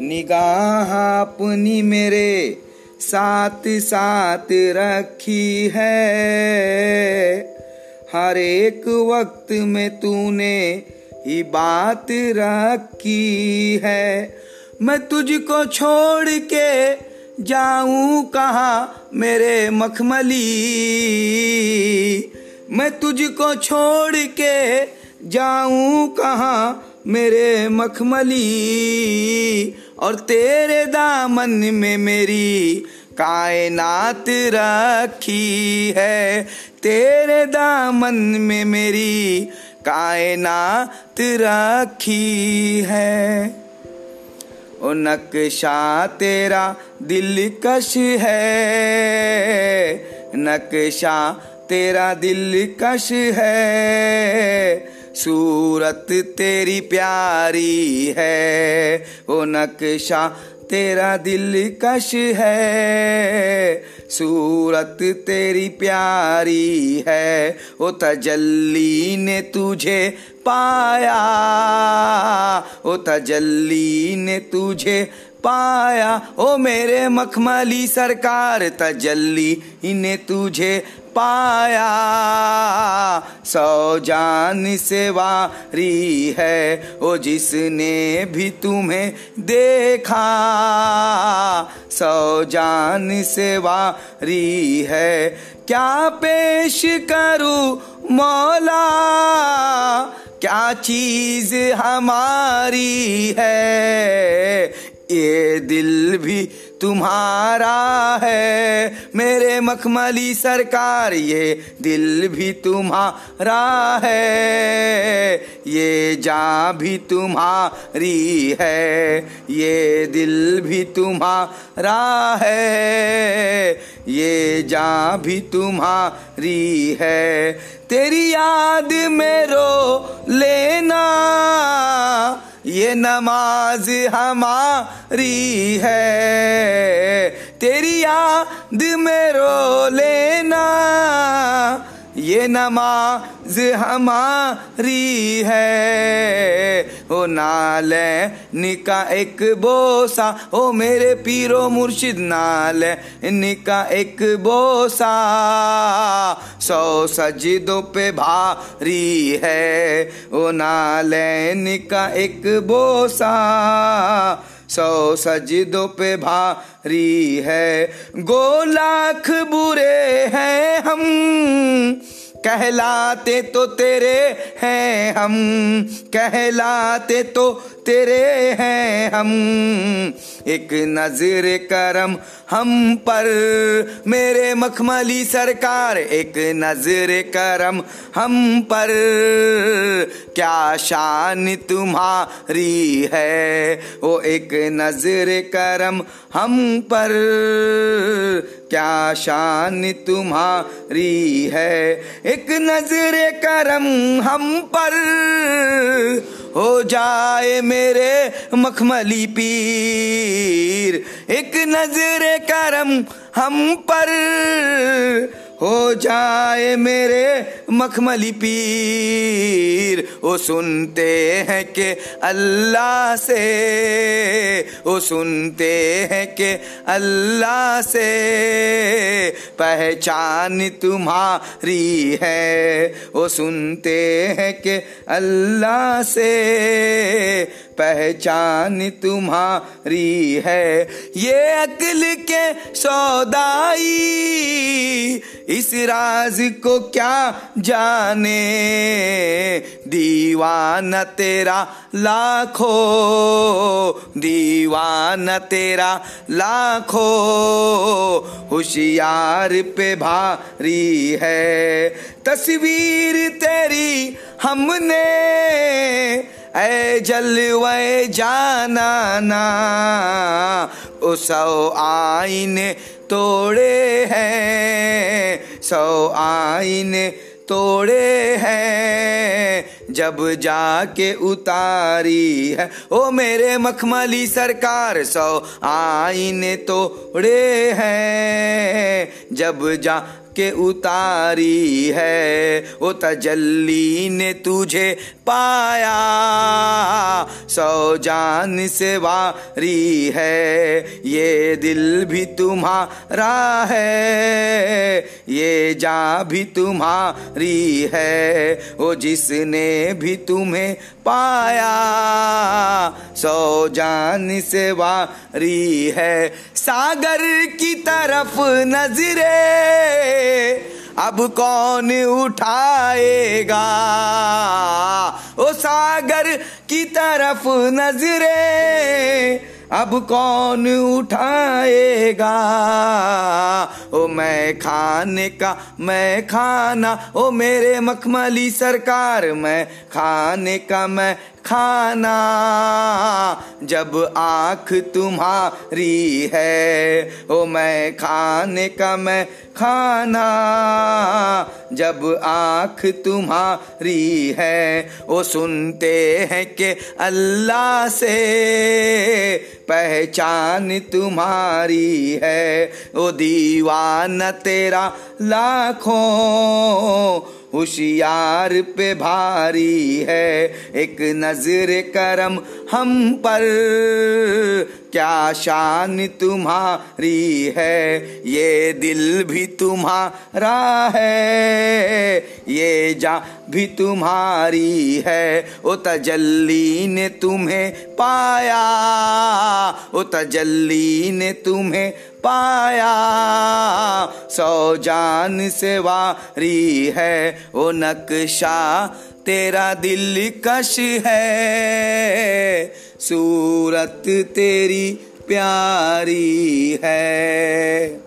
निगाह अपनी मेरे साथ साथ रखी है। हर एक वक्त में तूने ही बात रखी है। मैं तुझको छोड़ के जाऊँ कहा मेरे मखमली? मैं तुझको छोड़ के जाऊँ कहा मेरे मखमली? और तेरे दामन में मेरी कायनात रखी है। तेरे दामन में मेरी कायनात रखी है। ओ नक्शा तेरा दिलकश है। नक्शा तेरा दिलकश है। सूरत तेरी प्यारी है, ओ नक्शा तेरा दिलकश है। सूरत तेरी प्यारी है, ओ तजल्ली ने तुझे पाया। ओ तजल्ली ने तुझे पाया, ओ मेरे मखमली सरकार। तजल्ली ने तुझे पाया। सौ जान से वारी है, ओ जिसने भी तुम्हें देखा। सौ जान से वारी है, क्या पेश करूँ मौला? क्या चीज़ हमारी है? ये दिल भी तुम्हारा है। मेरे मखमली सरकार, ये दिल भी तुम्हारा है। ये जा भी तुम्हारी है। ये दिल भी तुम्हारा है। ये जा भी तुम्हारी है। तेरी याद में रो लेना ये नमाज़ हमारी है। तेरी याद में रो नमाज़ हमारी है। ओ नाले, निका एक बोसा। ओ मेरे पीरो मुर्शिद नाले, निका एक बोसा। सौ सजदों पे भारी है। ओ नाले, निका एक बोसा। सौ सजदों पे भारी है। गोलाख बुरे हैं हम। कहलाते तो तेरे हैं हम कहलाते तो तेरे हैं हम। एक नज़र करम हम पर। मेरे मखमली सरकार, एक नज़र करम हम पर। क्या शान तुम्हारी है? वो एक नज़र करम हम पर। क्या शान तुम्हारी है? एक नज़र करम हम पर। हो जाए मेरे मखमली पीर। एक नज़र करम हम पर हो जाए मेरे मखमली पीर। वो सुनते हैं कि अल्लाह से, वो सुनते हैं कि अल्लाह से। पहचान तुम्हारी है, वो सुनते हैं कि अल्लाह से। पहचान तुम्हारी है। ये अकल के सौदाई, इस राज को क्या जाने? दीवाना तेरा लाखो, दीवाना तेरा लाखो, होशियार पे भारी है। तस्वीर तेरी हमने ऐ जलवे जाना ना। ओ सौ आईने तोड़े हैं, सौ आईने तोड़े हैं, जब जाके उतारी है। ओ मेरे मखमली सरकार, सौ आईने तोड़े हैं, जब जा के उतारी है ओ तजल्ली ने तुझे पाया। सौ जान से वारी है, ये दिल भी तुम्हारा है, ये जा भी तुम्हारी है ओ जिसने भी तुम्हें पाया। सौ जान से वारी है, सागर की तरफ़ नजरे। अब कौन उठाएगा? ओ सागर की तरफ़ नजरे, अब कौन उठाएगा? ओ मैं खाने का, मैं खाना, ओ मेरे मखमली सरकार, मैं खाने का, मैं खाना, जब आँख तुम्हारी है। ओ, मैं खाने का मैं खाना, जब आँख तुम्हारी है। वो सुनते हैं कि अल्लाह से पहचान तुम्हारी है। वो दीवान तेरा लाखों होशियार पे भारी है एक नज़र करम हम पर। क्या शान तुम्हारी है? ये दिल भी तुम्हारा है। ये जा भी तुम्हारी है। ओ तजल्ली ने तुम्हें पाया। ओ तजल्ली ने तुम्हें पाया। सौ जान से वारी है। ओ नक्शा तेरा दिल कश है। सूरत तेरी प्यारी है।